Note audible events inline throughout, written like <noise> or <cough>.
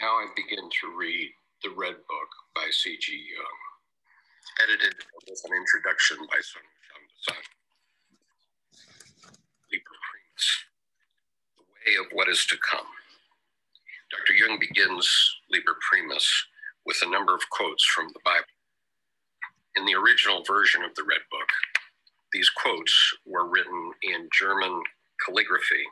Now I begin to read The Red Book by C.G. Jung, edited with an introduction by Sun Primus, The Way of What Is to Come. Dr. Jung begins Liber Primus with a number of quotes from the Bible. In the original version of the Red Book, these quotes were written in German calligraphy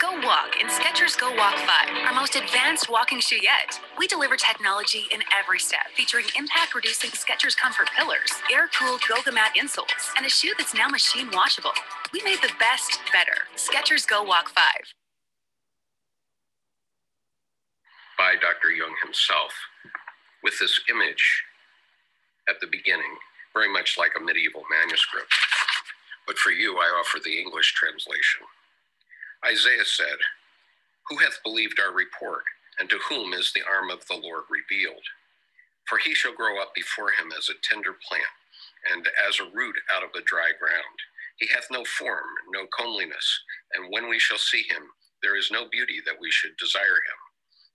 Go walk in Skechers Go Walk 5, our most advanced walking shoe yet. We deliver technology in every step, featuring impact reducing Skechers Comfort pillars, air cooled Goga Mat insoles, and a shoe that's now machine washable. We made the best better. Skechers Go Walk 5. By Dr. Jung himself, with this image at the beginning, very much like a medieval manuscript. But for you, I offer the English translation. Isaiah said, Who hath believed our report, and to whom is the arm of the Lord revealed? For he shall grow up before him as a tender plant, and as a root out of the dry ground. He hath no form, no comeliness, and when we shall see him, there is no beauty that we should desire him.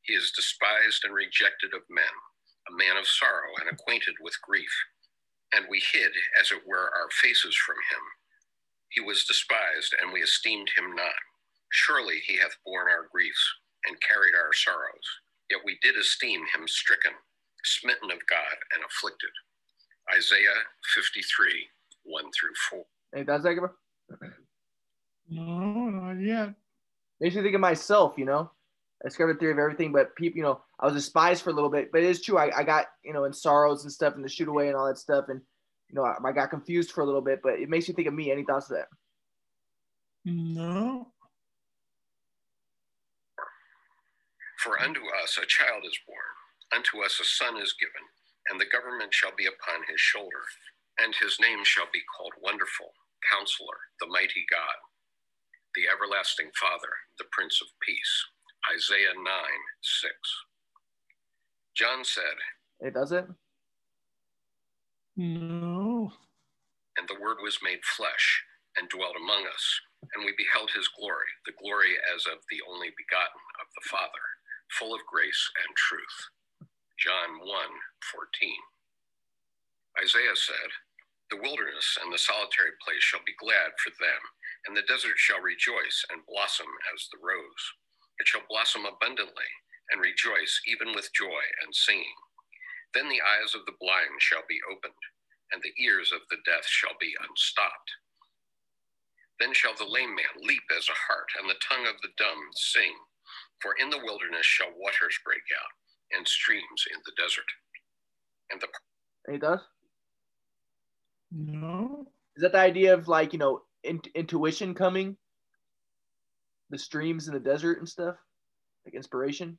He is despised and rejected of men, a man of sorrow and acquainted with grief. And we hid, as it were, our faces from him. He was despised, and we esteemed him not. Surely he hath borne our griefs and carried our sorrows. Yet we did esteem him stricken, smitten of God, and afflicted. Isaiah 53, 1 through 4. Hey, that's like? No, not yet. Makes me think of myself, you know. I discovered the theory of everything, but people, you know, I was despised for a little bit, but it is true. I, I got, you know, in sorrows and stuff and the shoot away and all that stuff. And, you know, I, I got confused for a little bit, but it makes you think of me. Any thoughts of that? No. For unto us a child is born, unto us a son is given, and the government shall be upon his shoulder, and his name shall be called Wonderful, Counselor, the Mighty God, the Everlasting Father, the Prince of Peace. Isaiah 9 6. John said, It does it? No. And the Word was made flesh and dwelt among us, and we beheld his glory, the glory as of the only begotten of the Father, full of grace and truth. John 1 14. Isaiah said, The wilderness and the solitary place shall be glad for them, and the desert shall rejoice and blossom as the rose. It shall blossom abundantly and rejoice even with joy and singing. Then the eyes of the blind shall be opened, and the ears of the deaf shall be unstopped. Then shall the lame man leap as a hart, and the tongue of the dumb sing. For in the wilderness shall waters break out, and streams in the desert. And the It does? No. Is that the idea of like, you know, in- intuition coming? The streams in the desert and stuff? Like inspiration?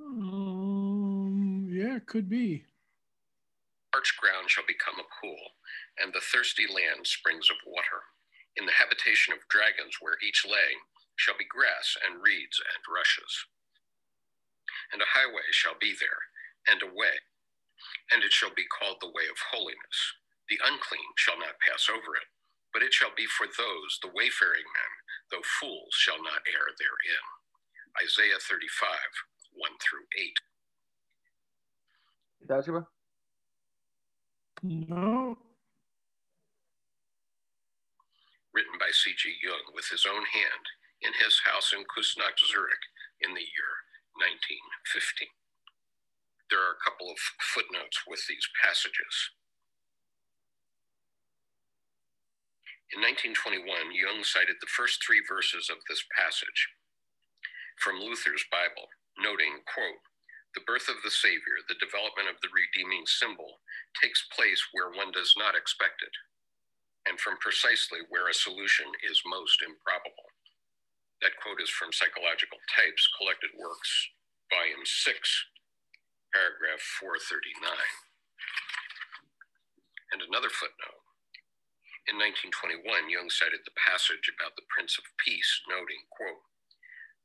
Um, yeah, it could be. parched ground shall become a pool, and the thirsty land springs of water. In the habitation of dragons, where each lay, shall be grass and reeds and rushes. And a highway shall be there, and a way, and it shall be called the way of holiness. The unclean shall not pass over it, but it shall be for those, the wayfaring men, though fools shall not err therein. Isaiah 35, 1 through 8. It does. No. written by C.G. Jung with his own hand in his house in Kusnacht, Zurich, in the year 1915. There are a couple of footnotes with these passages. In 1921, Jung cited the first three verses of this passage from Luther's Bible, noting, quote, the birth of the Savior, the development of the redeeming symbol, takes place where one does not expect it, and from precisely where a solution is most improbable. That quote is from Psychological Types, Collected Works, Volume 6, paragraph 439. And another footnote. In 1921, Jung cited the passage about the Prince of Peace, noting, quote,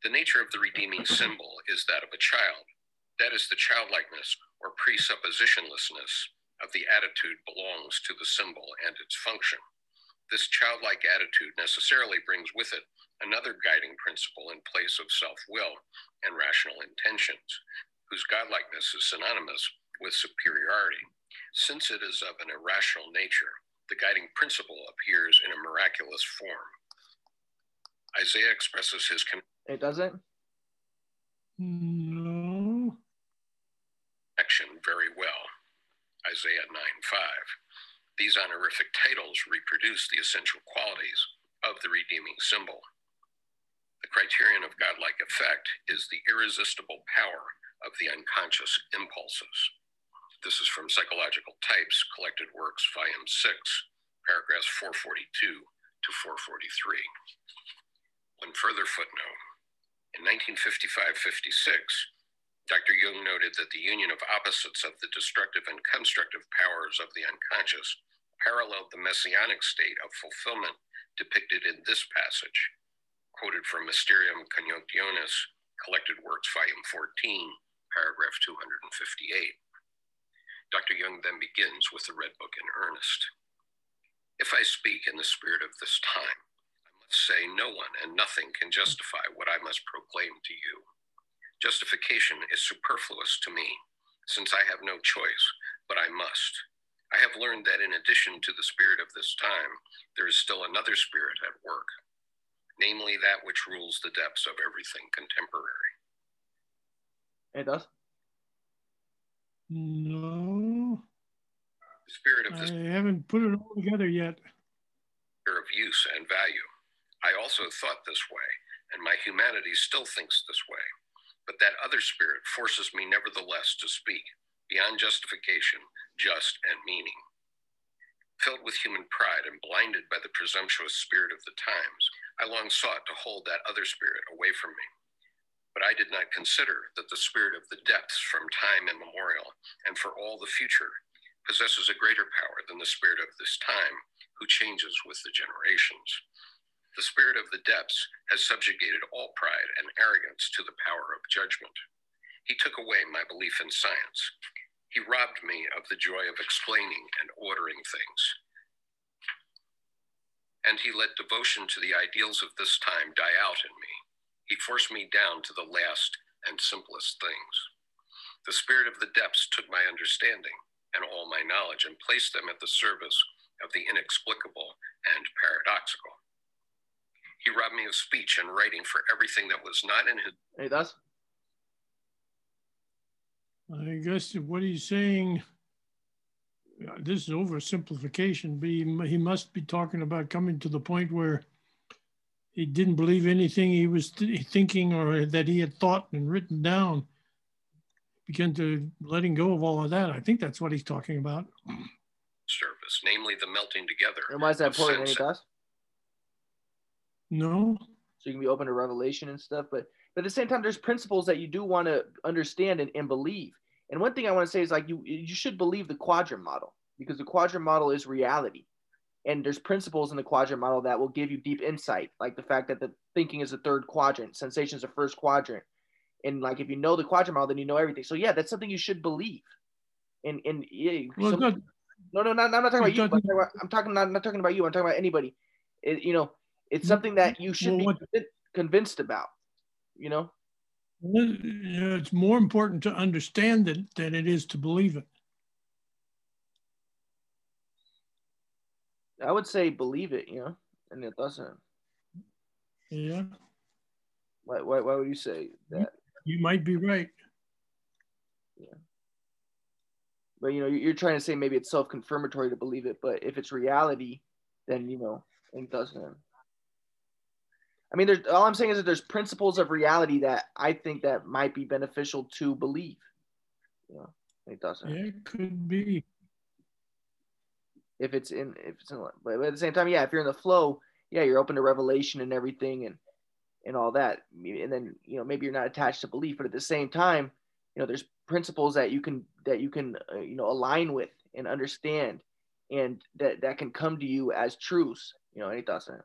the nature of the redeeming symbol is that of a child. That is the childlikeness or presuppositionlessness of the attitude belongs to the symbol and its function. This childlike attitude necessarily brings with it another guiding principle in place of self will and rational intentions, whose godlikeness is synonymous with superiority. Since it is of an irrational nature, the guiding principle appears in a miraculous form. Isaiah expresses his It doesn't? No. Action very well. Isaiah 9 5. These honorific titles reproduce the essential qualities of the redeeming symbol. The criterion of godlike effect is the irresistible power of the unconscious impulses. This is from Psychological Types, Collected Works, Volume 6, paragraphs 442 to 443. One further footnote. In 1955 56, Dr. Jung noted that the union of opposites of the destructive and constructive powers of the unconscious paralleled the messianic state of fulfillment depicted in this passage, quoted from Mysterium Conjunctionis, Collected Works, Volume 14, paragraph 258. Dr. Jung then begins with the Red Book in earnest. If I speak in the spirit of this time, I must say no one and nothing can justify what I must proclaim to you. Justification is superfluous to me, since I have no choice, but I must. I have learned that in addition to the spirit of this time, there is still another spirit at work, namely that which rules the depths of everything contemporary. It does? No. The spirit of I haven't put it all together yet. of use and value. I also thought this way, and my humanity still thinks this way. But that other spirit forces me nevertheless to speak, beyond justification, just and meaning. Filled with human pride and blinded by the presumptuous spirit of the times, I long sought to hold that other spirit away from me. But I did not consider that the spirit of the depths from time immemorial and for all the future possesses a greater power than the spirit of this time, who changes with the generations. The spirit of the depths has subjugated all pride and arrogance to the power of judgment. He took away my belief in science. He robbed me of the joy of explaining and ordering things. And he let devotion to the ideals of this time die out in me. He forced me down to the last and simplest things. The spirit of the depths took my understanding and all my knowledge and placed them at the service of the inexplicable and paradoxical. He robbed me of speech and writing for everything that was not in his It does? I guess what he's saying, this is oversimplification, but he, he must be talking about coming to the point where he didn't believe anything he was th- thinking or that he had thought and written down. Began to letting go of all of that. I think that's what he's talking about. service, namely the melting together. And why is that important? It sense- does? No, so you can be open to revelation and stuff. But but at the same time, there's principles that you do want to understand and, and believe. And one thing I want to say is like you you should believe the quadrant model because the quadrant model is reality. And there's principles in the quadrant model that will give you deep insight, like the fact that the thinking is the third quadrant, sensations the first quadrant. And like if you know the quadrant model, then you know everything. So yeah, that's something you should believe. And and yeah, well, some- no, no, not, I'm not talking about you. I'm talking about, I'm talking not, not talking about you. I'm talking about anybody. It, you know, it's something that you should Well, be what- convinced about. You know, It's more important to understand it than it is to believe it. I would say believe it. You know, and it doesn't. Yeah, Why, why, why would you say that? you might be right. Yeah. But you know, you're trying to say maybe it's self-confirmatory to believe it, but if it's reality, then you know, it doesn't. I mean, there's all I'm saying is that there's principles of reality that I think that might be beneficial to believe. You know, it doesn't. Yeah, it could be. if it's in if it's in but at the same time yeah if you're in the flow yeah you're open to revelation and everything and and all that and then you know maybe you're not attached to belief but at the same time you know there's principles that you can that you can uh, you know align with and understand and that that can come to you as truths you know any thoughts doesn't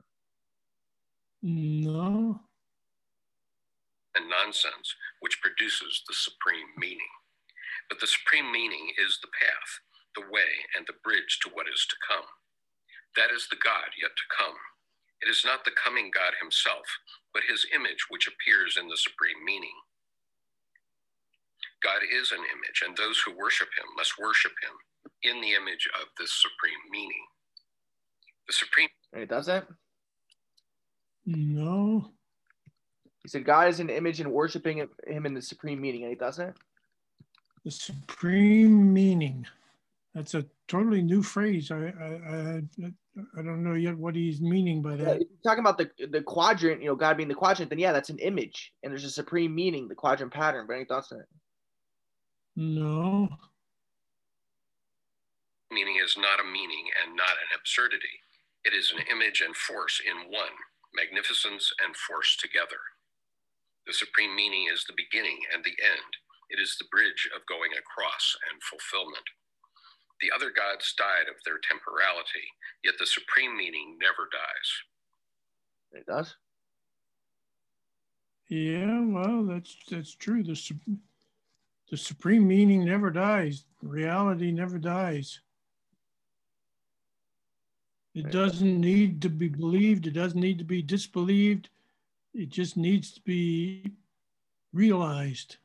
No, and nonsense, which produces the supreme meaning. But the supreme meaning is the path, the way, and the bridge to what is to come. That is the God yet to come. It is not the coming God himself, but his image which appears in the supreme meaning. God is an image, and those who worship him must worship him in the image of this supreme meaning. The supreme. And it does that? No. He said God is an image and worshiping him in the supreme meaning, and he doesn't? The supreme meaning. That's a totally new phrase. I I, I, I don't know yet what he's meaning by that. if you're talking about the the quadrant, you know, God being the quadrant, then yeah, that's an image, and there's a supreme meaning, the quadrant pattern. But any thoughts on it? No. meaning is not a meaning and not an absurdity. It is an image and force in one, magnificence and force together. The supreme meaning is the beginning and the end. It is the bridge of going across and fulfillment. The other gods died of their temporality, yet the supreme meaning never dies. It does. Yeah, well, that's that's true. The su- the supreme meaning never dies. Reality never dies. It doesn't need to be believed. It doesn't need to be disbelieved. It just needs to be realized.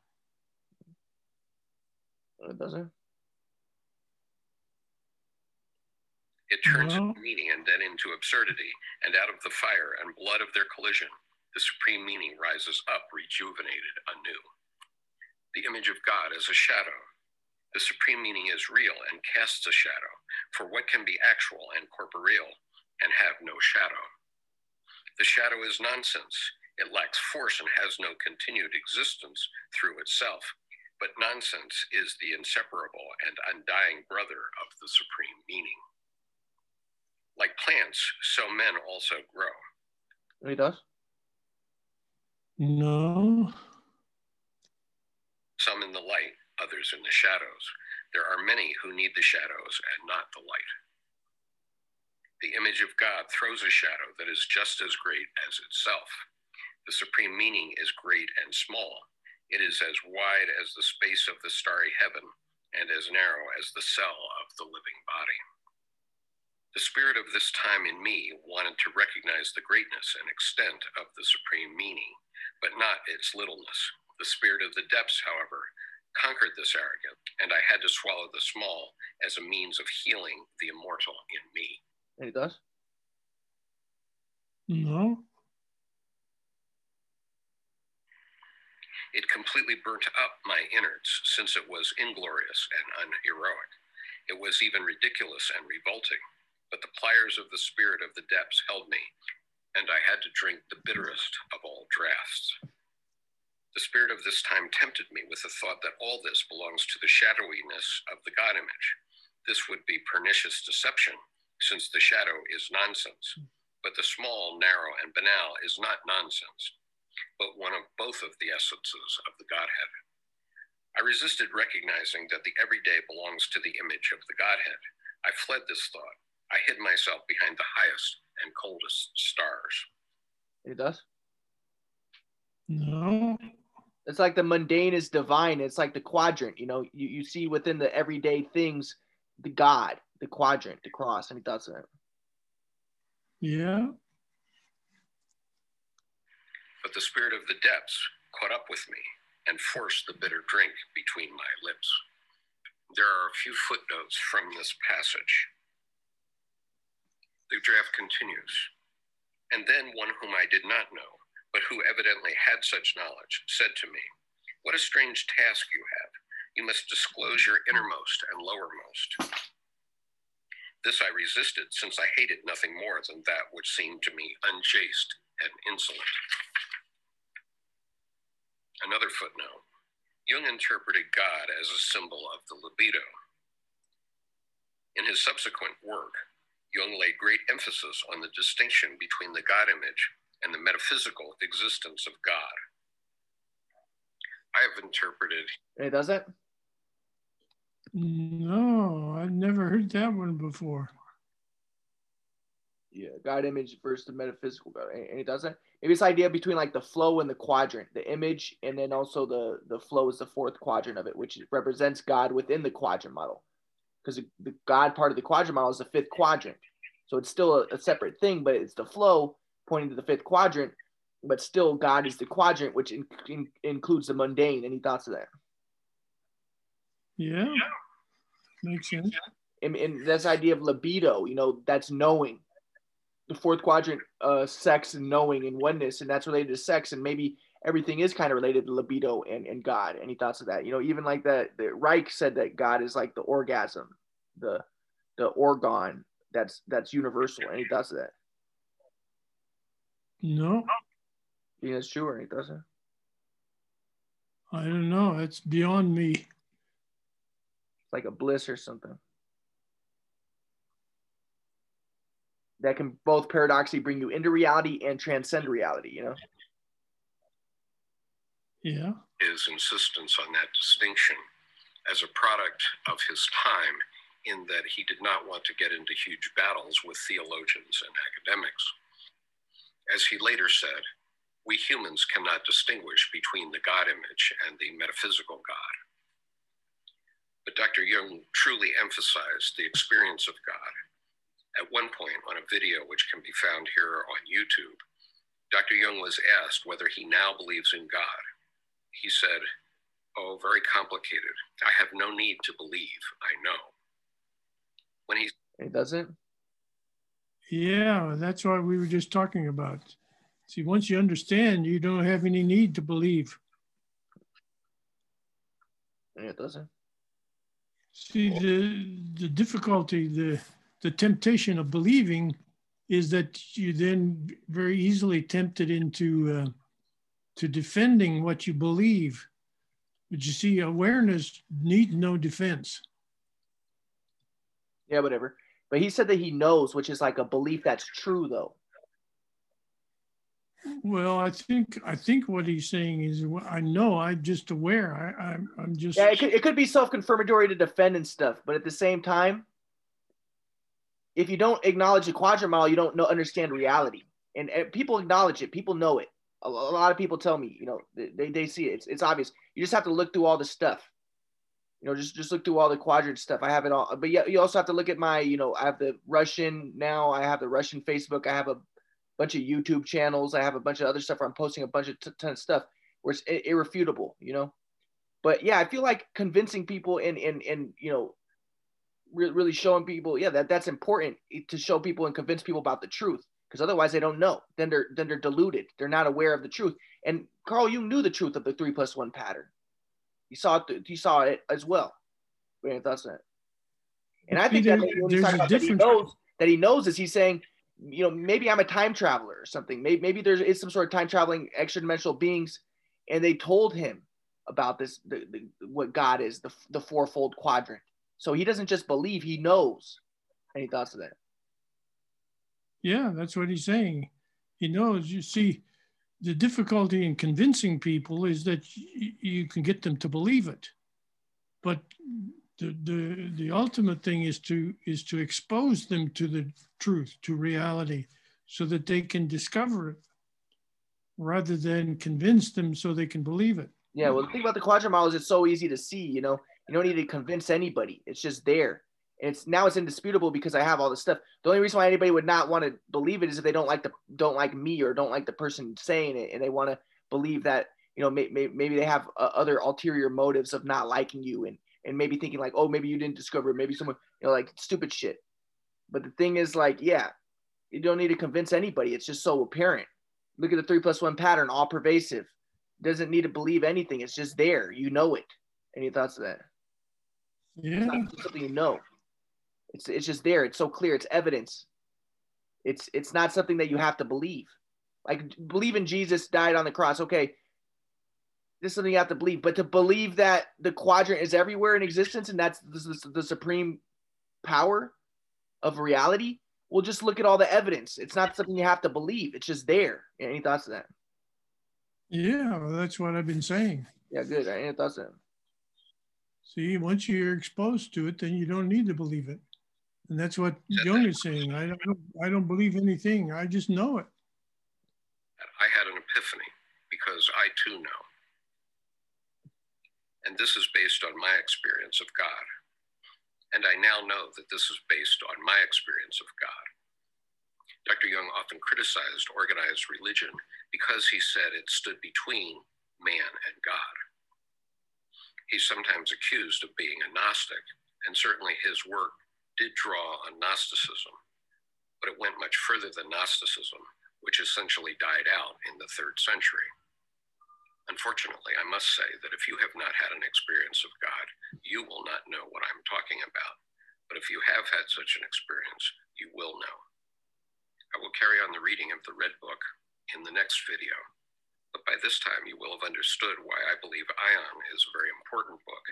It doesn't. It turns No. its meaning and then into absurdity, and out of the fire and blood of their collision, the supreme meaning rises up rejuvenated anew. The image of God is a shadow. The supreme meaning is real and casts a shadow, for what can be actual and corporeal and have no shadow? The shadow is nonsense. It lacks force and has no continued existence through itself. But nonsense is the inseparable and undying brother of the supreme meaning. Like plants, so men also grow. It does. No. Some in the light, others in the shadows. There are many who need the shadows and not the light. The image of God throws a shadow that is just as great as itself. The supreme meaning is great and small. It is as wide as the space of the starry heaven and as narrow as the cell of the living body. The spirit of this time in me wanted to recognize the greatness and extent of the supreme meaning, but not its littleness. The spirit of the depths, however, conquered this arrogance, and I had to swallow the small as a means of healing the immortal in me. It does. No. It completely burnt up my innards, since it was inglorious and unheroic. It was even ridiculous and revolting, but the pliers of the spirit of the depths held me, and I had to drink the bitterest of all draughts. The spirit of this time tempted me with the thought that all this belongs to the shadowiness of the God image. This would be pernicious deception, since the shadow is nonsense, but the small, narrow, and banal is not nonsense but one of both of the essences of the Godhead. I resisted recognizing that the everyday belongs to the image of the Godhead. I fled this thought. I hid myself behind the highest and coldest stars. It does. No. It's like the mundane is divine. It's like the quadrant. You know, you, you see within the everyday things the God, the quadrant, the cross, and he does it. Yeah. But the spirit of the depths caught up with me and forced the bitter drink between my lips. There are a few footnotes from this passage. The draft continues. And then one whom I did not know, but who evidently had such knowledge, said to me, What a strange task you have. You must disclose your innermost and lowermost. This I resisted, since I hated nothing more than that which seemed to me unchaste and insolent. Another footnote Jung interpreted God as a symbol of the libido. In his subsequent work, Jung laid great emphasis on the distinction between the God image and the metaphysical existence of God. I have interpreted And he does it. No, I've never heard that one before. Yeah, God image versus the metaphysical God, and and he does it. Maybe this idea between like the flow and the quadrant, the image, and then also the the flow is the fourth quadrant of it, which represents God within the quadrant model, because the, the God part of the quadrant model is the fifth quadrant. So it's still a, a separate thing, but it's the flow pointing to the fifth quadrant. But still, God is the quadrant, which in, in, includes the mundane. Any thoughts of that? Yeah, makes sense. And, and that's idea of libido. You know, that's knowing. The fourth quadrant, uh, sex and knowing and oneness, and that's related to sex. And maybe everything is kind of related to libido and, and God. Any thoughts of that? You know, even like that, the Reich said that God is like the orgasm, the the orgone that's that's universal. Any thoughts of that? No, You think that's true or any thoughts? of? I don't know. It's beyond me. It's like a bliss or something. That can both paradoxically bring you into reality and transcend reality, you know? Yeah. his insistence on that distinction as a product of his time, in that he did not want to get into huge battles with theologians and academics. As he later said, we humans cannot distinguish between the God image and the metaphysical God. But Dr. Jung truly emphasized the experience of God. At one point on a video, which can be found here on YouTube, Dr. Jung was asked whether he now believes in God. He said, Oh, very complicated. I have no need to believe. I know. When he It doesn't? Yeah, that's what we were just talking about. See, once you understand, you don't have any need to believe. It doesn't. See, the the difficulty, the the temptation of believing is that you then very easily tempted into uh, to defending what you believe. But you see, awareness needs no defense. Yeah, whatever. But he said that he knows, which is like a belief that's true, though. Well, I think I think what he's saying is, I know I'm just aware. I, I'm I'm just Yeah, it could, it could be self confirmatory to defend and stuff, but at the same time, if you don't acknowledge the quadrant model, you don't know understand reality. And, and people acknowledge it, people know it. A, a lot of people tell me, you know, they, they see it. It's, it's obvious. You just have to look through all the stuff. You know, just just look through all the quadrant stuff. I have it all, but yeah, you also have to look at my, you know, I have the Russian now. I have the Russian Facebook. I have a bunch of YouTube channels. I have a bunch of other stuff where I'm posting a bunch of t- ton of stuff where it's irrefutable, you know. But yeah, I feel like convincing people and and and you know, re- really showing people, yeah, that that's important eh, to show people and convince people about the truth because otherwise they don't know. Then they're then they're deluded. They're not aware of the truth. And Carl, you knew the truth of the three plus one pattern. You saw it. You saw it as well. What are your thoughts on that? And I think that there's a that he knows that he knows is he's saying, you know, maybe I'm a time traveler or something. Maybe maybe there is some sort of time traveling extra dimensional beings, and they told him about this, the, the, what God is, the the fourfold quadrant. So he doesn't just believe; he knows. Any thoughts of that? Yeah, that's what he's saying. He knows. You see, the difficulty in convincing people is that you can get them to believe it, but the, the the ultimate thing is to is to expose them to the truth, to reality, so that they can discover it, rather than convince them so they can believe it. Yeah. Well, the thing about the quadrant model is it's so easy to see. You know, you don't need to convince anybody. It's just there. It's now it's indisputable because I have all this stuff. The only reason why anybody would not want to believe it is if they don't like the don't like me or don't like the person saying it, and they want to believe that you know may, may, maybe they have uh, other ulterior motives of not liking you and and maybe thinking like oh maybe you didn't discover it maybe someone you know like stupid shit. But the thing is like yeah, you don't need to convince anybody. It's just so apparent. Look at the three plus one pattern, all pervasive. Doesn't need to believe anything. It's just there. You know it. Any thoughts of that? Yeah, something you know. It's it's just there. It's so clear. It's evidence. It's it's not something that you have to believe. Like believe in Jesus died on the cross. Okay, this is something you have to believe. But to believe that the quadrant is everywhere in existence and that's the, the, the supreme power of reality, well, just look at all the evidence. It's not something you have to believe. It's just there. Any thoughts on that? yeah, well, that's what I've been saying. Yeah, good. Any thoughts on that? See, once you're exposed to it, then you don't need to believe it. And that's what Jung is saying. I don't, I don't believe anything. I just know it. I had an epiphany because I too know. And this is based on my experience of God. And I now know that this is based on my experience of God. Dr. Jung often criticized organized religion because he said it stood between man and God. He's sometimes accused of being a Gnostic, and certainly his work did draw on Gnosticism, but it went much further than Gnosticism, which essentially died out in the third century. Unfortunately, I must say that if you have not had an experience of God, you will not know what I'm talking about. But if you have had such an experience, you will know. I will carry on the reading of the Red Book in the next video. But by this time, you will have understood why I believe Aion is a very important book.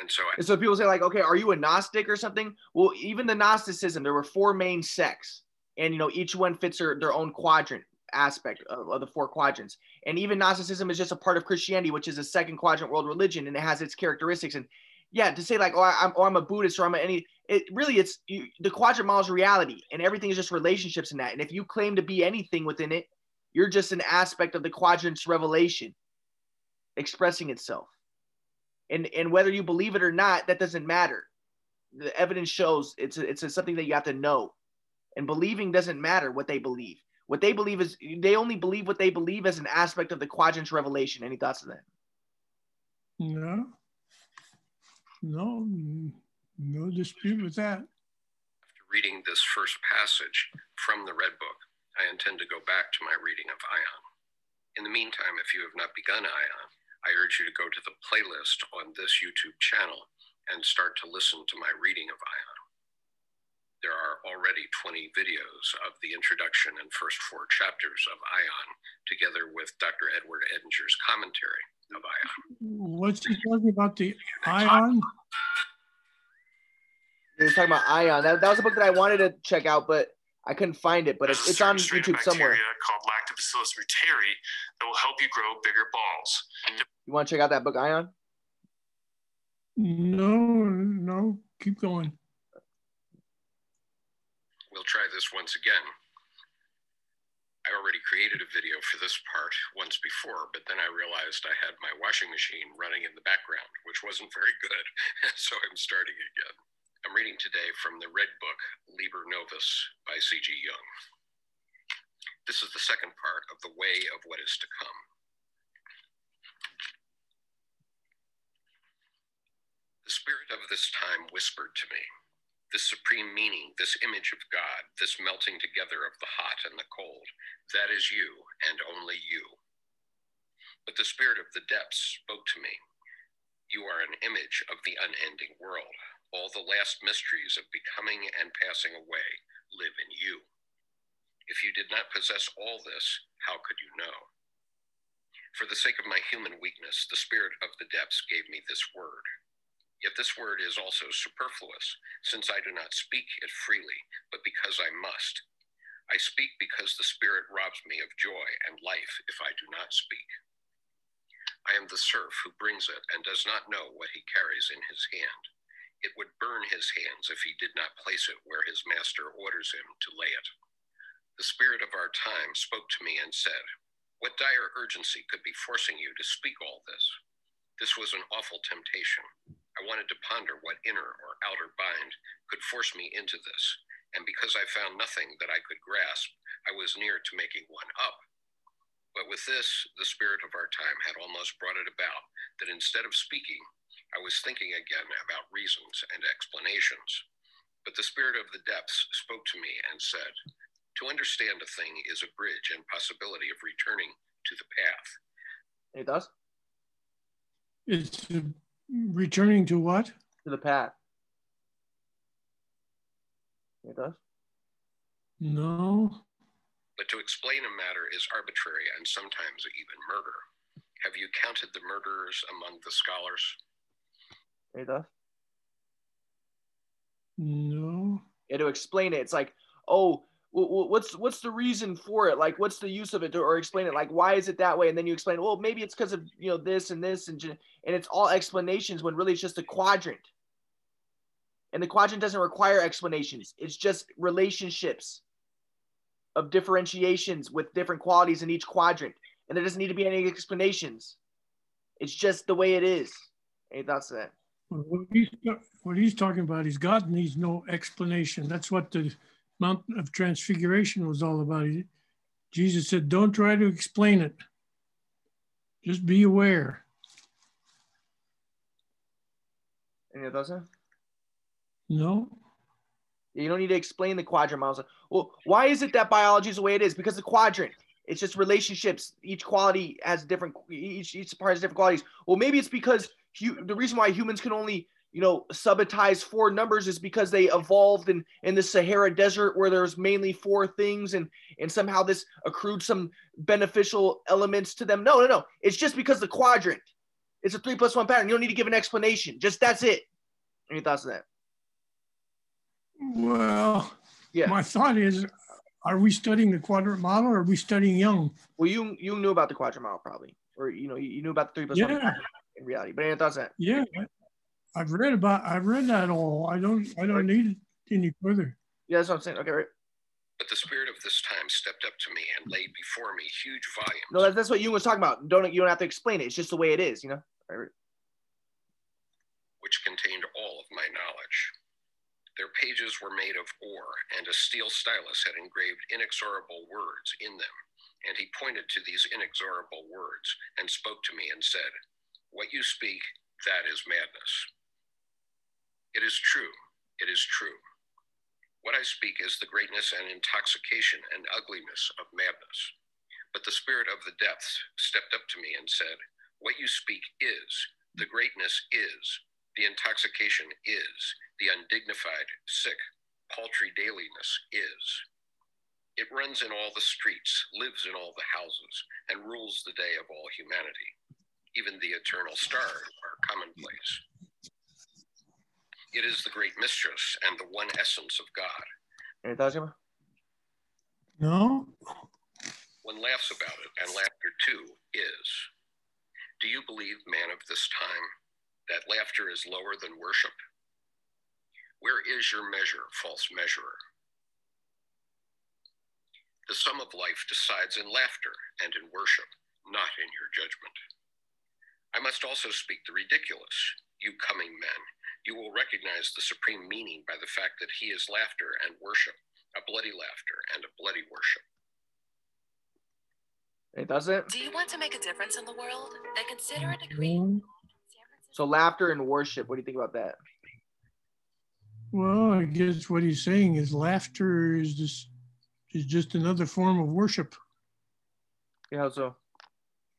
And so, And so people say like, okay, are you a Gnostic or something? Well, even the Gnosticism, there were four main sects, and you know each one fits their, their own quadrant aspect of, of the four quadrants. And even Gnosticism is just a part of Christianity, which is a second quadrant world religion, and it has its characteristics. And yeah, to say like, oh, I'm, oh, I'm a Buddhist or I'm a, any, it really it's you, the quadrant model reality, and everything is just relationships in that. And if you claim to be anything within it, you're just an aspect of the quadrant's revelation expressing itself. And and whether you believe it or not, that doesn't matter. The evidence shows it's a, it's a, something that you have to know. And believing doesn't matter what they believe. What they believe is they only believe what they believe as an aspect of the quadrant's revelation. Any thoughts on that? No. No, no dispute with that. After reading this first passage from the Red Book, I intend to go back to my reading of Aion In the meantime, if you have not begun Aion, I urge you to go to the playlist on this YouTube channel and start to listen to my reading of Aion. There are already 20 videos of the introduction and first four chapters of Aion, together with Dr. Edward Edinger's commentary of Aion. What's he talking about? The Aion? He was talking about Aion. That, that was a book that I wanted to check out, but I couldn't find it. But it's, it's on certain strain of YouTube somewhere. called Lactobacillus reuteri that will help you grow bigger balls. You want to check out that book, Aion? No, no. Keep going. We'll try this once again. I already created a video for this part once before, but then I realized I had my washing machine running in the background, which wasn't very good. <laughs> so I'm starting again. I'm reading today from the Red Book, Liber Novus by C.G. Jung. This is the second part of The Way of What Is to Come. The spirit of this time whispered to me this supreme meaning, this image of God, this melting together of the hot and the cold, that is you and only you. But the spirit of the depths spoke to me. You are an image of the unending world. All the last mysteries of becoming and passing away live in you. If you did not possess all this, how could you know? For the sake of my human weakness, the spirit of the depths gave me this word Yet this word is also superfluous, since I do not speak it freely, but because I must. I speak because the Spirit robs me of joy and life if I do not speak. I am the serf who brings it and does not know what he carries in his hand. It would burn his hands if he did not place it where his master orders him to lay it. The Spirit of our time spoke to me and said, What dire urgency could be forcing you to speak all this? This was an awful temptation. I wanted to ponder what inner or outer bind could force me into this, and because I found nothing that I could grasp, I was near to making one up. But with this, the spirit of our time had almost brought it about that instead of speaking, I was thinking again about reasons and explanations. But the spirit of the depths spoke to me and said, To understand a thing is a bridge and possibility of returning to the path. It does It's returning to what? to the path. It does. No. But to explain a matter is arbitrary and sometimes even murder. Have you counted the murderers among the scholars? It does. No. Yeah, to explain it, it's like, oh, wh- wh- what's what's the reason for it? Like, what's the use of it? Or explain it. Like, why is it that way? And then you explain, well, maybe it's because of you know this and this and and it's all explanations when really it's just a quadrant. And the quadrant doesn't require explanations. It's just relationships of differentiations with different qualities in each quadrant. And there doesn't need to be any explanations. It's just the way it is. Any thoughts on that? What he's, what he's talking about, he's God needs no explanation. That's what the Mount of Transfiguration was all about. Jesus said, Don't try to explain it, just be aware. Any of those? No. You don't need to explain the quadrant models. Well, why is it that biology is the way it is? Because the quadrant, it's just relationships. Each quality has different, each, each part has different qualities. Well, maybe it's because the reason why humans can only you know, subitized four numbers is because they evolved in, in the Sahara Desert where there's mainly four things and, and somehow this accrued some beneficial elements to them. No, no, no. It's just because the quadrant. It's a three plus one pattern. You don't need to give an explanation. Just that's it. Any thoughts on that? Well, yeah. my thought is, are we studying the quadrant model or are we studying Jung? Well, you you knew about the quadrant model probably, or you know you knew about the three plus yeah. one in reality. But any thoughts on that? Yeah, I've read about I've read that all. I don't I don't need it any further. Yeah, that's what I'm saying. Okay, right. But the spirit of this time stepped up to me and laid before me huge volumes. No, that's what you was talking about. Don't you don't have to explain it. It's just the way it is, you know. Right. Which contained all of my knowledge. Their pages were made of ore, and a steel stylus had engraved inexorable words in them. And he pointed to these inexorable words and spoke to me and said, What you speak, that is madness. It is true. It is true. What I speak is the greatness and intoxication and ugliness of madness. But the spirit of the depths stepped up to me and said, What you speak is, the greatness is, the intoxication is, the undignified, sick, paltry dailiness is. It runs in all the streets, lives in all the houses, and rules the day of all humanity. Even the eternal stars are commonplace. It is the great mistress and the one essence of God. No. One laughs about it, and laughter too is. Do you believe, man of this time, that laughter is lower than worship? Where is your measure, false measurer? The sum of life decides in laughter and in worship, not in your judgment. I must also speak the ridiculous, you coming men, you will recognize the supreme meaning by the fact that he is laughter and worship, a bloody laughter and a bloody worship. It doesn't. Do you want to make a difference in the world? Then consider a degree. Mm-hmm. So laughter and worship. What do you think about that? Well, I guess what he's saying is laughter is just is just another form of worship. Yeah, so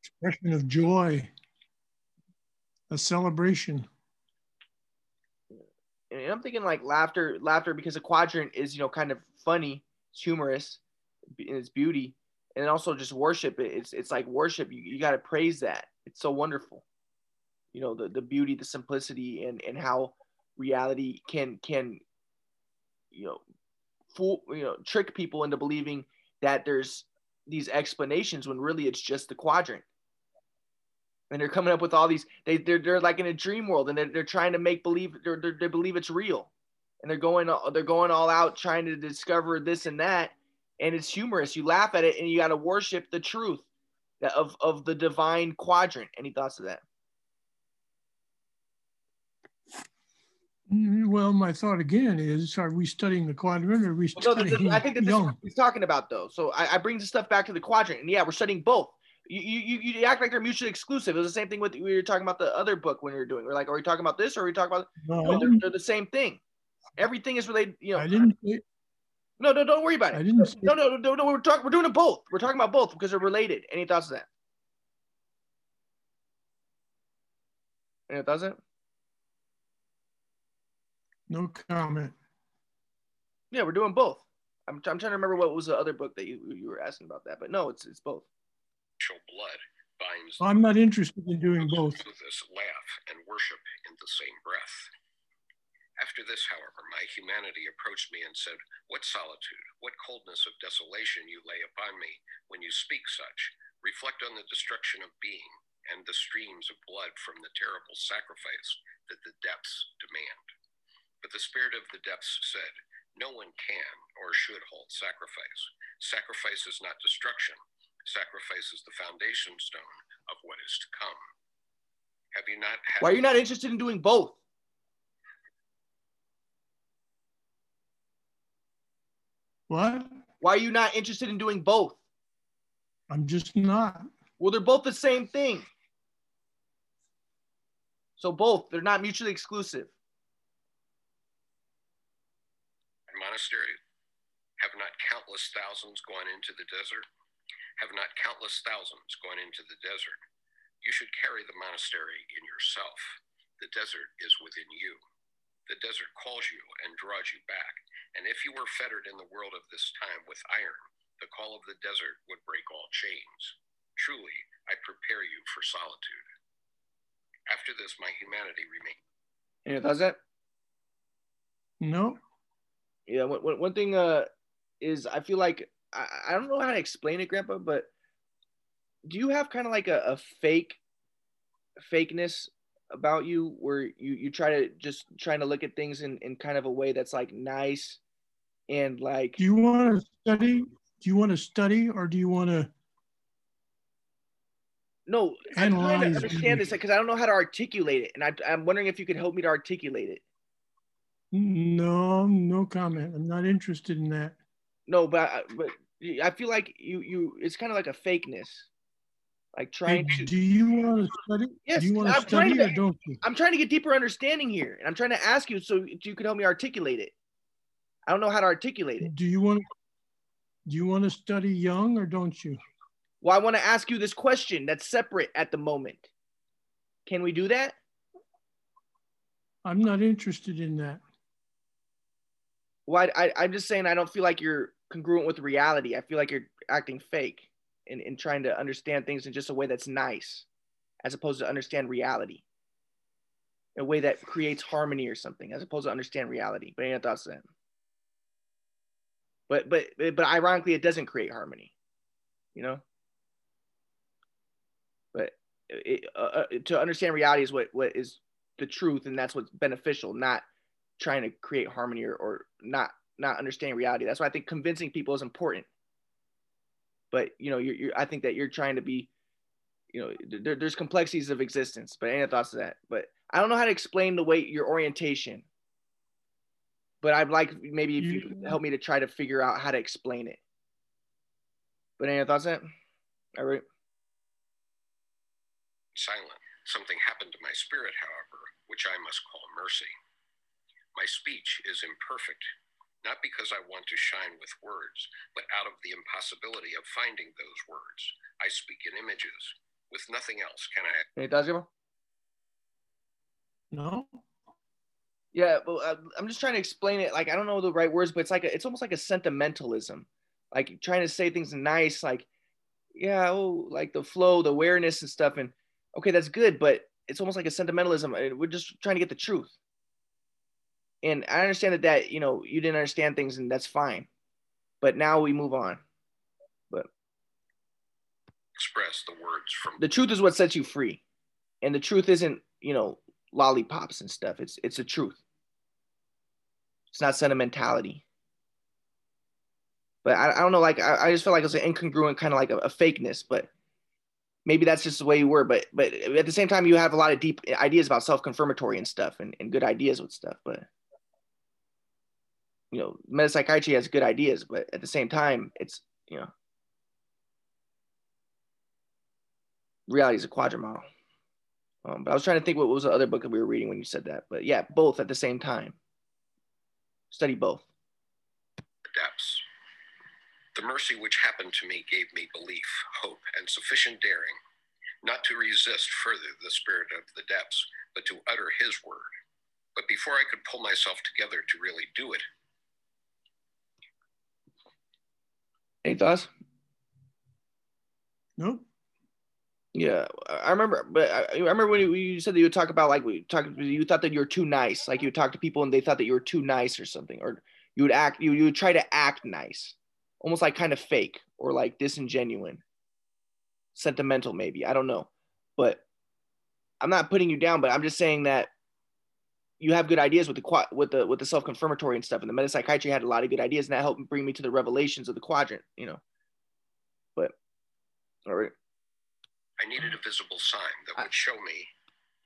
expression of joy, a celebration and I'm thinking like laughter, laughter because a quadrant is you know kind of funny, it's humorous, in its beauty, and also just worship. It's it's like worship. You, you got to praise that. It's so wonderful, you know the the beauty, the simplicity, and and how reality can can you know fool you know trick people into believing that there's these explanations when really it's just the quadrant and they're coming up with all these they they're, they're like in a dream world and they're, they're trying to make believe they're, they're, they believe it's real and they're going they're going all out trying to discover this and that and it's humorous you laugh at it and you got to worship the truth of of the divine quadrant any thoughts of that mm, Well, my thought again is: Are we studying the quadrant, or are we studying? No, this, I think that this is what he's talking about, though. So I, I bring the stuff back to the quadrant, and yeah, we're studying both you, you, you act like they're mutually exclusive. It was the same thing with we were talking about the other book when we were doing. We are like, are we talking about this or are we talking about? No, no they're, they're, the same thing. Everything is related. You know, I didn't. Say, no, no, don't worry about it. I didn't. Say, no, no, no, no. We're talking. We're doing it both. We're talking about both because they're related. Any thoughts on that? Any thoughts on? No comment. Yeah, we're doing both. I'm, I'm trying to remember what was the other book that you, you were asking about that, but no, it's it's both blood binds. I'm not interested in doing both. This laugh and worship in the same breath. After this, however, my humanity approached me and said, What solitude, what coldness of desolation you lay upon me when you speak such. Reflect on the destruction of being and the streams of blood from the terrible sacrifice that the depths demand. But the spirit of the depths said, No one can or should hold sacrifice. Sacrifice is not destruction, sacrifices the foundation stone of what is to come. Have you not? Why are you not interested in doing both? What? Why are you not interested in doing both? I'm just not. Well, they're both the same thing. So both, they're not mutually exclusive. And monastery, have not countless thousands gone into the desert have not countless thousands gone into the desert? You should carry the monastery in yourself. The desert is within you. The desert calls you and draws you back. And if you were fettered in the world of this time with iron, the call of the desert would break all chains. Truly, I prepare you for solitude. After this, my humanity remains. Yeah, does it. No. Yeah, one, one thing uh, is I feel like I, I don't know how to explain it, Grandpa, but do you have kind of like a, a fake fakeness about you where you you try to just trying to look at things in, in kind of a way that's like nice and like Do you want to study? Do you want to study or do you want to no i'm trying to understand this because i don't know how to articulate it and I, i'm wondering if you could help me to articulate it No, no comment. I'm not interested in that. No but I- but i feel like you you it's kind of like a fakeness like trying to do you want to study? Yes, do you want I'm to trying study to- or don't you? I'm trying to get deeper understanding here, and I'm trying to ask you so you can help me articulate it. I don't know how to articulate it. Do you want do you want to study Jung or don't you? Well, I want to ask you this question that's separate at the moment. Can we do that? I'm not interested in that. Well, I, I, I'm just saying I don't feel like you're congruent with reality. I feel like you're acting fake and, and trying to understand things in just a way that's nice, as opposed to understand reality. A way that creates harmony or something, as opposed to understand reality. But any thoughts then? But but but ironically, it doesn't create harmony. You know. But it, uh, uh, to understand reality is what what is the truth, and that's what's beneficial, not trying to create harmony or, or not not understanding reality. That's why I think convincing people is important. But you know, you're, you're I think that you're trying to be, you know, there, there's complexities of existence. But any thoughts to that? But I don't know how to explain the way your orientation. But I'd like maybe if you could Yeah. help me to try to figure out how to explain it. But any thoughts on that? All right. silent. Something happened to my spirit, however, which I must call mercy. My speech is imperfect, not because I want to shine with words, but out of the impossibility of finding those words. I speak in images. With nothing else can I Any thoughts, No? Yeah, but uh, I'm just trying to explain it. Like I don't know the right words, but it's like a, it's almost like a sentimentalism, like trying to say things nice, like yeah, oh, like the flow, the awareness and stuff. And okay, that's good, but it's almost like a sentimentalism. and We're just trying to get the truth. And I understand that that you know you didn't understand things, and that's fine. But now we move on. But express the words from The truth is what sets you free, and the truth isn't you know lollipops and stuff. It's it's the truth. It's not sentimentality. But I, I don't know, like I, I just feel like it's an incongruent kind of like a, a fakeness, but maybe that's just the way you were. But but at the same time, you have a lot of deep ideas about self-confirmatory and stuff and, and good ideas with stuff. But you know, metapsychiatry has good ideas, but at the same time, it's you know reality is a quadrimal. Um, but I was trying to think what was the other book that we were reading when you said that. But yeah, both at the same time. Study both. depths. The mercy which happened to me gave me belief, hope, and sufficient daring, not to resist further the spirit of the depths, but to utter his word. But before I could pull myself together to really do it, Any thoughts? Nope. Yeah, I remember, but I I remember when you, you said that you would talk about like we talked, you thought that you were too nice, like you would talk to people and they thought that you were too nice or something, or you would act, you, you would try to act nice, almost like kind of fake or like disingenuine, sentimental maybe, I don't know, but I'm not putting you down, but I'm just saying that you have good ideas with the qua- with the with the self confirmatory and stuff, and the metapsychiatry had a lot of good ideas, and that helped bring me to the revelations of the quadrant, you know. But all right. I needed a visible sign that I- would show me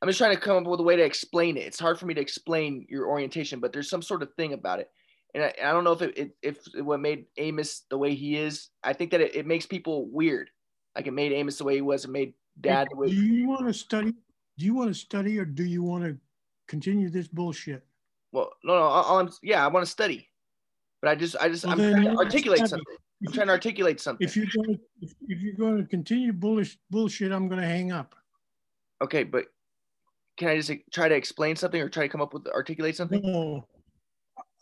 I'm just trying to come up with a way to explain it. It's hard for me to explain your orientation, but there's some sort of thing about it. and I, I don't know if it, it if what made Amos the way he is. I think that it, it makes people weird. Like it made Amos the way he was. It made Dad the way. Do you want to study? Do you want to study, or do you want to continue this bullshit? Well, no, no. All I'm, yeah, I want to study, but I just, I just, Well, I'm trying to articulate study. something. I'm trying to articulate something. If you're going, to, if, if you're going to continue bullish bullshit, I'm going to hang up. Okay, but can I just try to explain something or try to come up with articulate something? No,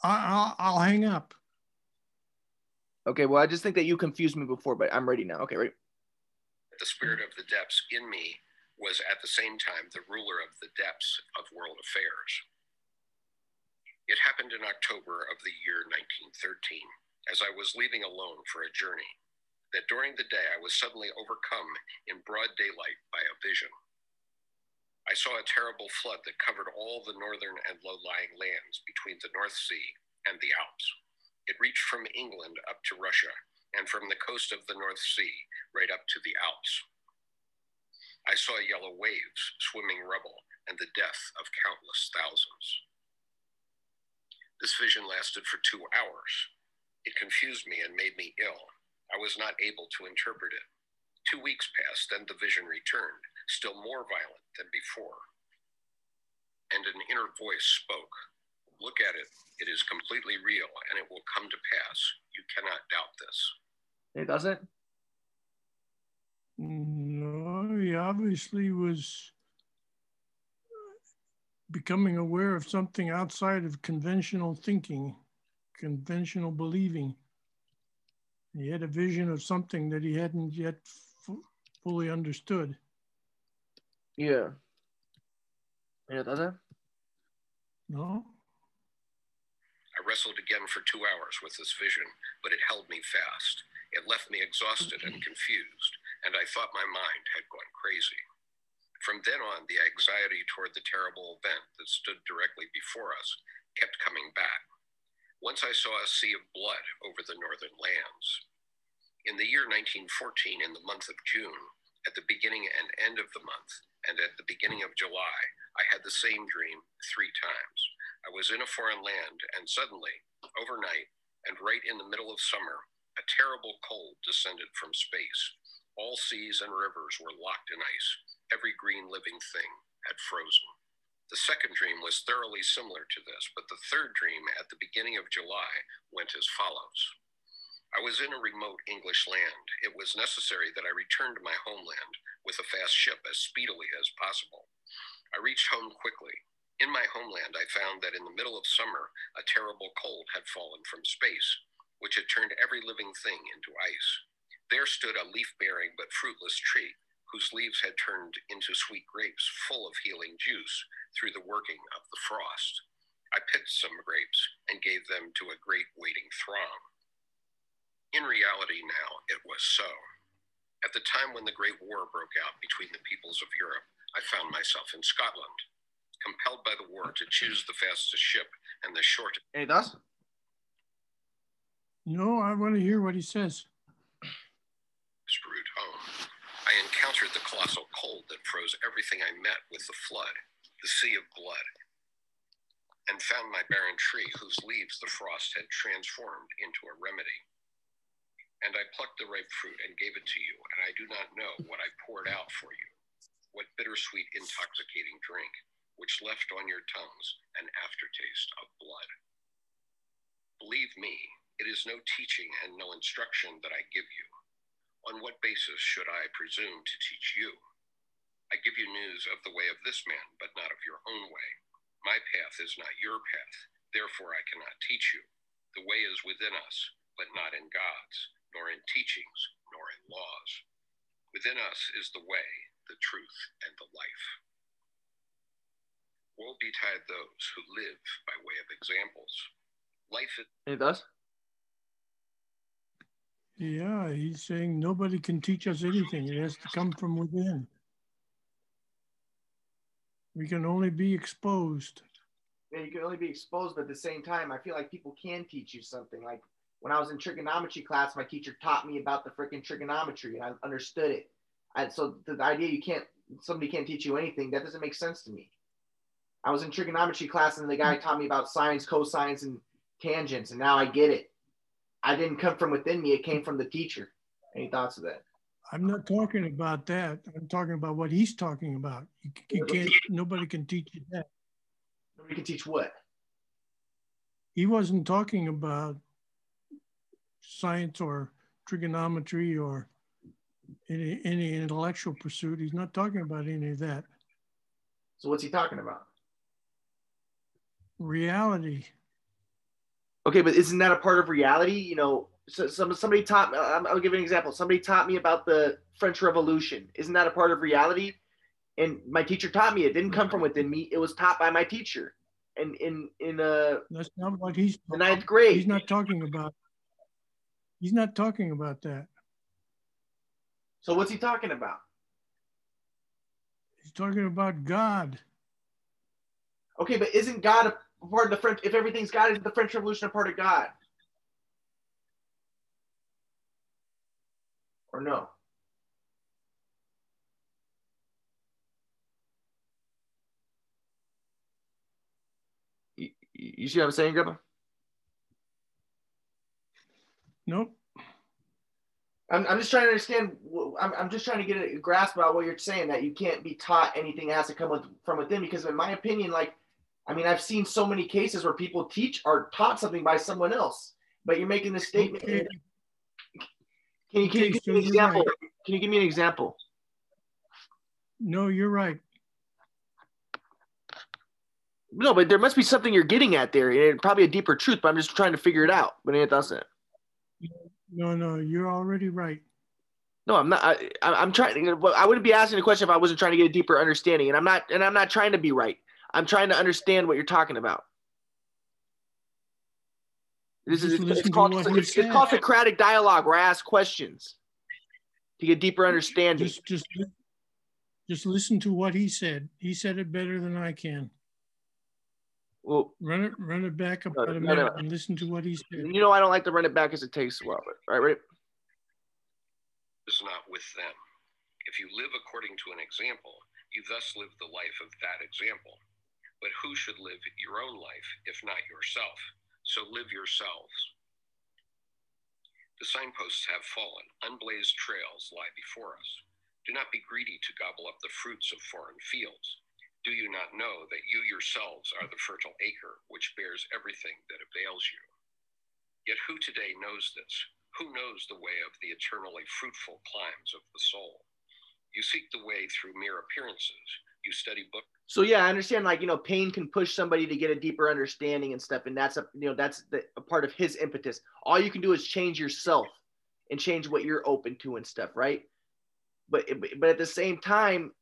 I, I'll, I'll hang up. Okay, well, I just think that you confused me before, but I'm ready now. Okay, ready? The spirit of the depths in me was at the same time the ruler of the depths of world affairs. It happened in October of the year 1913, as I was leaving alone for a journey, that during the day I was suddenly overcome in broad daylight by a vision. I saw a terrible flood that covered all the northern and low lying lands between the North Sea and the Alps. It reached from England up to Russia and from the coast of the North Sea right up to the Alps. I saw yellow waves swimming rubble and the death of countless thousands. This vision lasted for two hours. It confused me and made me ill. I was not able to interpret it. Two weeks passed, and the vision returned, still more violent than before. And an inner voice spoke Look at it. It is completely real, and it will come to pass. You cannot doubt this. It doesn't. No, he obviously was becoming aware of something outside of conventional thinking, conventional believing. He had a vision of something that he hadn't yet fu- fully understood. Yeah. Yeah, doesn't. No? I wrestled again for two hours with this vision, but it held me fast. It left me exhausted and mm-hmm. confused, and I thought my mind had gone crazy. From then on, the anxiety toward the terrible event that stood directly before us kept coming back. Once I saw a sea of blood over the northern lands. In the year 1914, in the month of June, at the beginning and end of the month, and at the beginning of July, I had the same dream three times. I was in a foreign land, and suddenly, overnight, and right in the middle of summer, a terrible cold descended from space. All seas and rivers were locked in ice. Every green living thing had frozen. The second dream was thoroughly similar to this, but the third dream at the beginning of July went as follows. I was in a remote English land. It was necessary that I return to my homeland with a fast ship as speedily as possible. I reached home quickly. In my homeland, I found that in the middle of summer, a terrible cold had fallen from space, which had turned every living thing into ice. There stood a leaf bearing but fruitless tree, whose leaves had turned into sweet grapes full of healing juice through the working of the frost. I picked some grapes and gave them to a great waiting throng. In reality, now, it was so. At the time when the Great War broke out between the peoples of Europe, I found myself in Scotland, compelled by the war to choose the fastest ship and the shortest. Hey, does. No, I want to hear what he says. route home. I encountered the colossal cold that froze everything I met with the flood, the sea of blood, and found my barren tree whose leaves the frost had transformed into a remedy. And I plucked the ripe fruit and gave it to you, and I do not know what I poured out for you, what bittersweet, intoxicating drink, which left on your tongues an aftertaste of blood. Believe me, it is no teaching and no instruction that I give you. On what basis should I presume to teach you? I give you news of the way of this man, but not of your own way. My path is not your path, therefore I cannot teach you. The way is within us, but not in God's, nor in teachings, nor in laws. Within us is the way, the truth, and the life. Woe betide those who live by way of examples. Life is it. Yeah, he's saying nobody can teach us anything. It has to come from within. We can only be exposed. Yeah, you can only be exposed, but at the same time, I feel like people can teach you something. Like when I was in trigonometry class, my teacher taught me about the freaking trigonometry, and I understood it. And so the idea you can't somebody can't teach you anything that doesn't make sense to me. I was in trigonometry class, and the guy taught me about sines, cosines, and tangents, and now I get it. I didn't come from within me; it came from the teacher. Any thoughts of that? I'm not talking about that. I'm talking about what he's talking about. You, you can't. Nobody can teach you that. Nobody can teach what. He wasn't talking about science or trigonometry or any, any intellectual pursuit. He's not talking about any of that. So what's he talking about? Reality. Okay, but isn't that a part of reality? You know, so some somebody taught. I'll, I'll give an example. Somebody taught me about the French Revolution. Isn't that a part of reality? And my teacher taught me. It didn't come from within me. It was taught by my teacher. And in in uh, That's not what he's. the ninth grade. He's not talking about. He's not talking about that. So what's he talking about? He's talking about God. Okay, but isn't God a part of the French? If everything's God, isn't the French Revolution a part of God? Or no? You, you see what I'm saying, Grandpa? Nope. I'm, I'm just trying to understand. I'm, I'm just trying to get a grasp about what you're saying that you can't be taught anything that has to come with, from within. Because in my opinion, like, I mean, I've seen so many cases where people teach or taught something by someone else, but you're making this statement. Can you, can you give me an example? Can you give me an example? No, you're right. No, but there must be something you're getting at there, and probably a deeper truth. But I'm just trying to figure it out. But it doesn't. No, no, you're already right. No, I'm not. I, I'm trying. well, I wouldn't be asking the question if I wasn't trying to get a deeper understanding, and I'm not. And I'm not trying to be right. I'm trying to understand what you're talking about. This is it's, it's called it's, it's called. Socratic dialogue, where I ask questions to get deeper understanding. Just, just, just listen to what he said. He said it better than I can. well, Run it, run it back No, about a no, no. and listen to what he said. you know I don't like to run it back as it takes a while, but all right, right. is not with them. If you live according to an example, you thus live the life of that example. But who should live your own life if not yourself? So live yourselves. The signposts have fallen, unblazed trails lie before us. Do not be greedy to gobble up the fruits of foreign fields. Do you not know that you yourselves are the fertile acre which bears everything that avails you? Yet who today knows this? Who knows the way of the eternally fruitful climes of the soul? You seek the way through mere appearances. You study books. So yeah, I understand. Like you know, pain can push somebody to get a deeper understanding and stuff, and that's a you know that's the, a part of his impetus. All you can do is change yourself and change what you're open to and stuff, right? But but at the same time,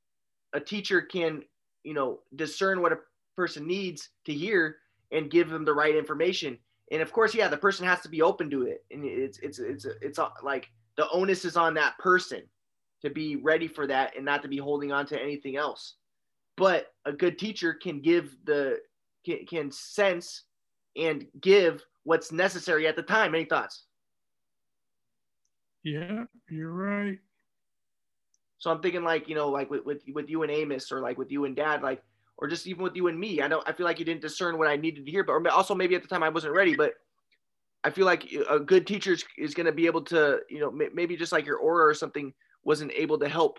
a teacher can you know discern what a person needs to hear and give them the right information. And of course, yeah, the person has to be open to it, and it's it's it's it's, uh, like the onus is on that person to be ready for that and not to be holding on to anything else but a good teacher can give the can, can sense and give what's necessary at the time. Any thoughts? Yeah, you're right. so i'm thinking like you know like with, with with you and amos or like with you and dad like or just even with you and me. I don't i feel like you didn't discern what i needed to hear but or also maybe at the time i wasn't ready but i feel like a good teacher is, is going to be able to you know may- maybe just like your aura or something wasn't able to help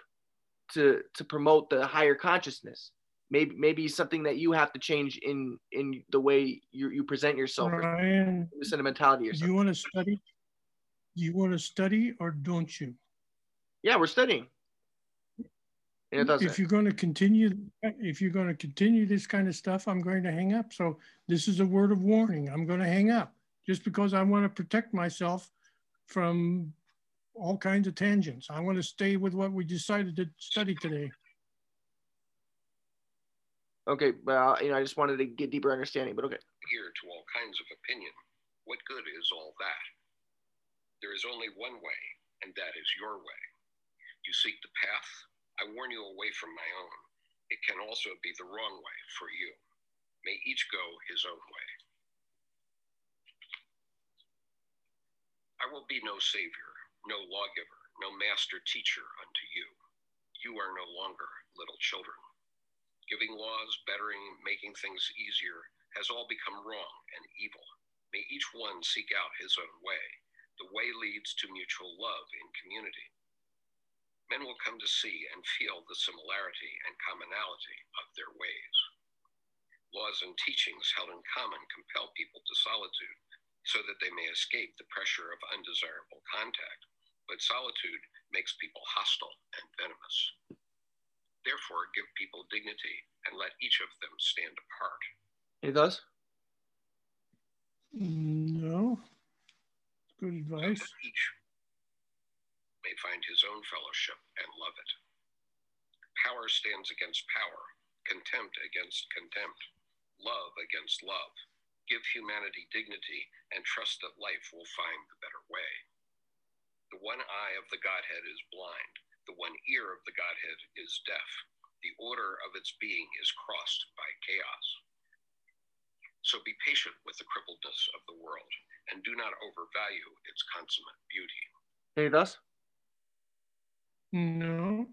to to promote the higher consciousness maybe maybe something that you have to change in in the way you, you present yourself or the sentimentality or do you want to study? Do you want to study or don't you? yeah we're studying and it doesn't If you're going to continue, if you're going to continue this kind of stuff, I'm going to hang up. So this is a word of warning. I'm going to hang up just because I want to protect myself from all kinds of tangents. I want to stay with what we decided to study today. okay but uh, you know i just wanted to get deeper understanding but okay Here to all kinds of opinion. What good is all that? There is only one way, and that is your way. You seek the path. I warn you away from my own. It can also be the wrong way for you. May each go his own way. I will be no savior, no lawgiver, no master teacher unto you. You are no longer little children. Giving laws, bettering, making things easier has all become wrong and evil. May each one seek out his own way. The way leads to mutual love in community. Men will come to see and feel the similarity and commonality of their ways. Laws and teachings held in common compel people to solitude so that they may escape the pressure of undesirable contact. But solitude makes people hostile and venomous. Therefore, give people dignity and let each of them stand apart. It does. No. Good so advice. that each may find his own fellowship and love it. Power stands against power, contempt against contempt, love against love. Give humanity dignity and trust that life will find the better way. The one eye of the Godhead is blind, the one ear of the Godhead is deaf. The order of its being is crossed by chaos. So be patient with the crippledness of the world and do not overvalue its consummate beauty. It does. No.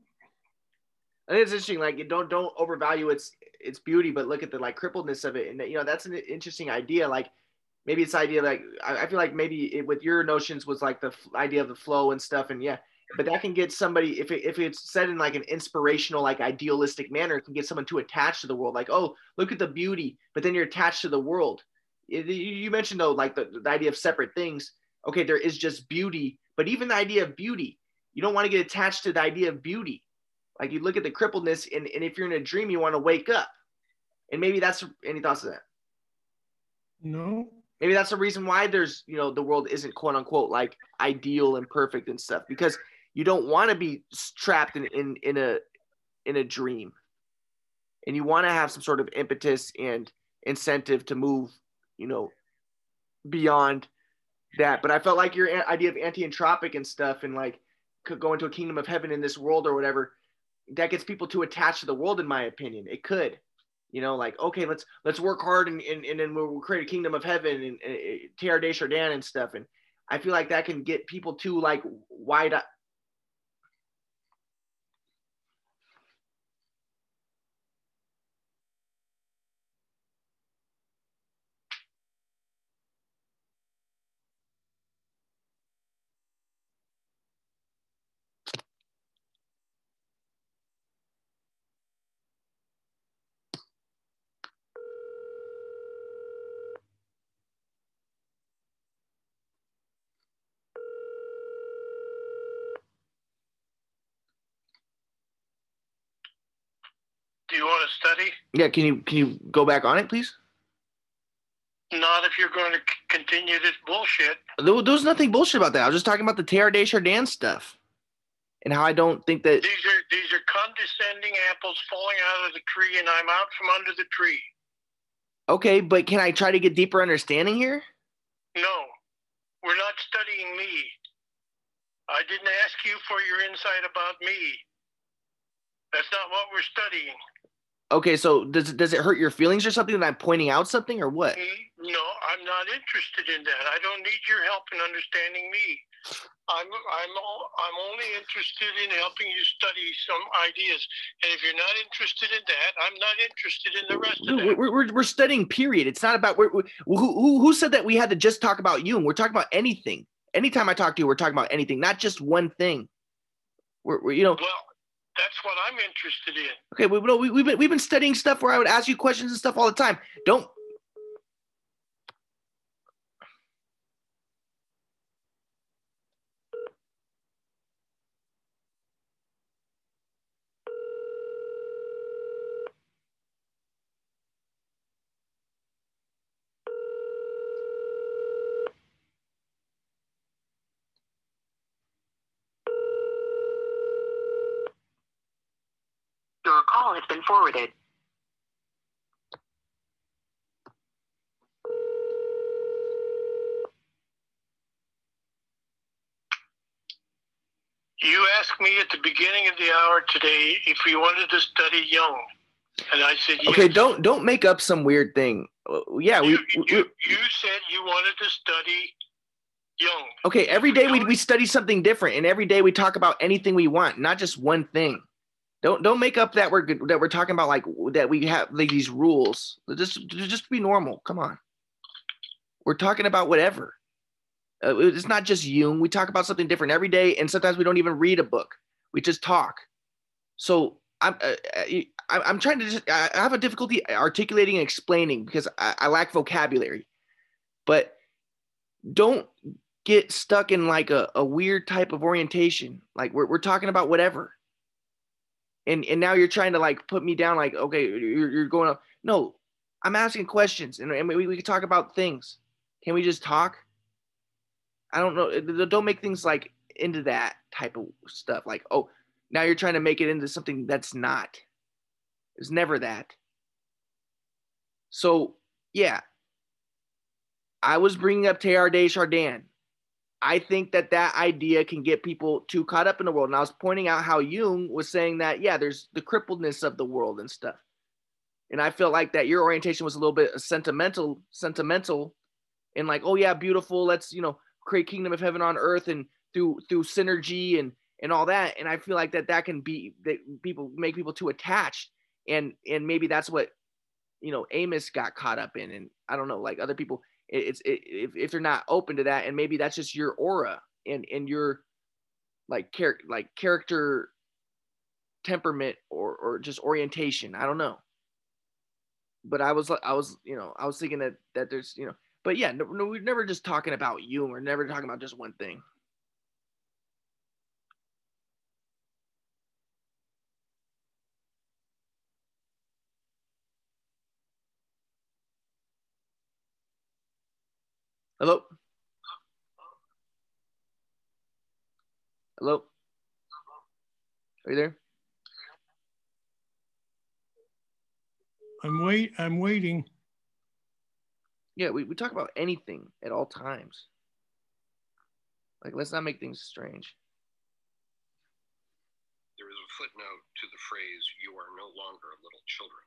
I think it's interesting. Like, you don't don't overvalue its its beauty, but look at the like crippledness of it, and you know that's an interesting idea. Like, maybe it's idea like I, I feel like maybe it, with your notions was like the f- idea of the flow and stuff, and yeah, but that can get somebody if it, if it's said in like an inspirational, like idealistic manner, it can get someone too attached to the world. Like, oh, look at the beauty, but then you're attached to the world. It- you mentioned though, like the, the idea of separate things. Okay, there is just beauty, but even the idea of beauty, you don't want to get attached to the idea of beauty. Like you look at the crippledness, and, and if you're in a dream, you want to wake up. And maybe that's any thoughts of that? No. Maybe that's the reason why there's, you know, the world isn't quote unquote like ideal and perfect and stuff because you don't want to be trapped in, in, in a in a dream. And you want to have some sort of impetus and incentive to move, you know, beyond that. But I felt like your idea of anti-entropic and stuff and like could go into a kingdom of heaven in this world or whatever, that gets people too attached to the world, in my opinion. It could you know, like okay, let's let's work hard and and, and then we'll, create a kingdom of heaven and, and Teilhard de Chardin and stuff. And I feel like that can get people too like wide. Study? Yeah, can you can you go back on it, please? Not if you're going to continue this bullshit. There, there was nothing bullshit about that. I was just talking about the Teilhard de Chardin stuff and how I don't think that. These are these are condescending apples falling out of the tree, and I'm out from under the tree. Okay, but can I try to get deeper understanding here? No, we're not studying me. I didn't ask you for your insight about me. That's not what we're studying. Okay, so does it does it hurt your feelings or something that I'm pointing out something or what? Mm, No, I'm not interested in that. I don't need your help in understanding me. I'm I'm I'm only interested in helping you study some ideas. And if you're not interested in that, I'm not interested in the rest of we're, we're, we're studying period. It's not about we're, we who, who who said that we had to just talk about you and we're talking about anything. Anytime I talk to you, we're talking about anything, not just one thing. We're, we're you know Well, that's what I'm interested in. okay we, we, we've been we've been studying stuff where I would ask you questions and stuff all the time. Don't Your call has been forwarded. You asked me at the beginning of the hour today if we wanted to study Jung, and I said yes. okay. Don't don't make up some weird thing. Uh, Yeah, we, you, we, you, you said you wanted to study Jung. okay. Every day we we study something different, and every day we talk about anything we want, not just one thing. Don't don't make up that we're good, that we're talking about like that we have like these rules. Just just be normal. Come on. We're talking about whatever. Uh, it's not just Jung. We talk about something different every day, and sometimes we don't even read a book. We just talk. So I'm uh, uh I'm trying to just I have a difficulty articulating and explaining because I, I lack vocabulary. But don't get stuck in like a, a weird type of orientation. Like we're we're talking about whatever. And and now you're trying to like put me down like okay you're, you're going up. No, I'm asking questions and, and we, we can talk about things. Can we just talk? I don't know. Don't make things like into that type of stuff. Like, oh, now you're trying to make it into something that's not. It's never that. So, yeah, I was bringing up Teilhard de Chardin. I think that that idea can get people too caught up in the world. And I was pointing out how Jung was saying that, yeah, there's the crippledness of the world and stuff. And I felt like that your orientation was a little bit sentimental, sentimental, and like, oh yeah, beautiful. Let's you know create kingdom of heaven on earth and through through synergy and and all that. And I feel like that that can be that people make people too attached, and and maybe that's what you know Amos got caught up in, and I don't know, like other people, it's it, if if they're not open to that, and maybe that's just your aura and and your like character like character temperament or or just orientation. I don't know but I was I was you know I was thinking that that there's you know but yeah no, no we're never just talking about you we're never talking about just one thing. Hello. Hello. Are you there? I'm wait. I'm waiting. Yeah, we, we talk about anything at all times. Like, let's not make things strange. There is a footnote to the phrase, you are no longer little children.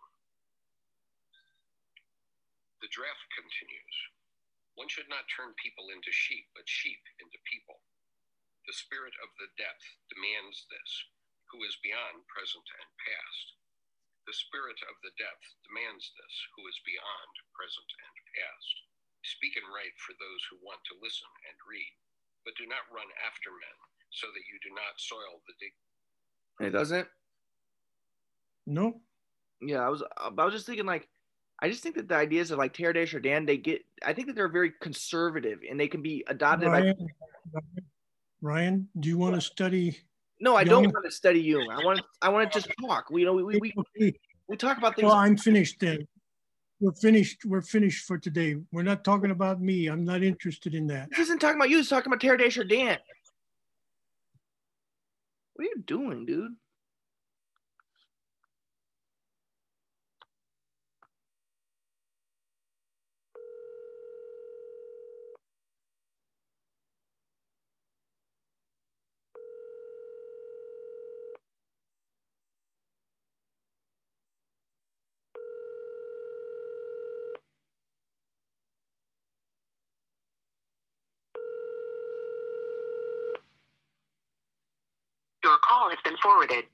The draft continues. One should not turn people into sheep, but sheep into people. The spirit of the depth demands this, who is beyond present and past. The spirit of the depth demands this, who is beyond present and past. Speak and write for those who want to listen and read, but do not run after men, so that you do not soil the dig. It doesn't. No. Yeah, I was. I was just thinking like, I just think that the ideas of like Teilhard de Chardin, they get. I think that they're very conservative and they can be adopted Ryan, by. Ryan, do you want to study no, I don't want to study you. I want I want to just talk. We you know we we, <laughs> we, we talk about things. Well, I'm finished then. We're finished. We're finished for today. We're not talking about me. I'm not interested in that. This isn't talking about you. It's talking about Teilhard de Chardin. What are you doing, dude? Your call has been forwarded.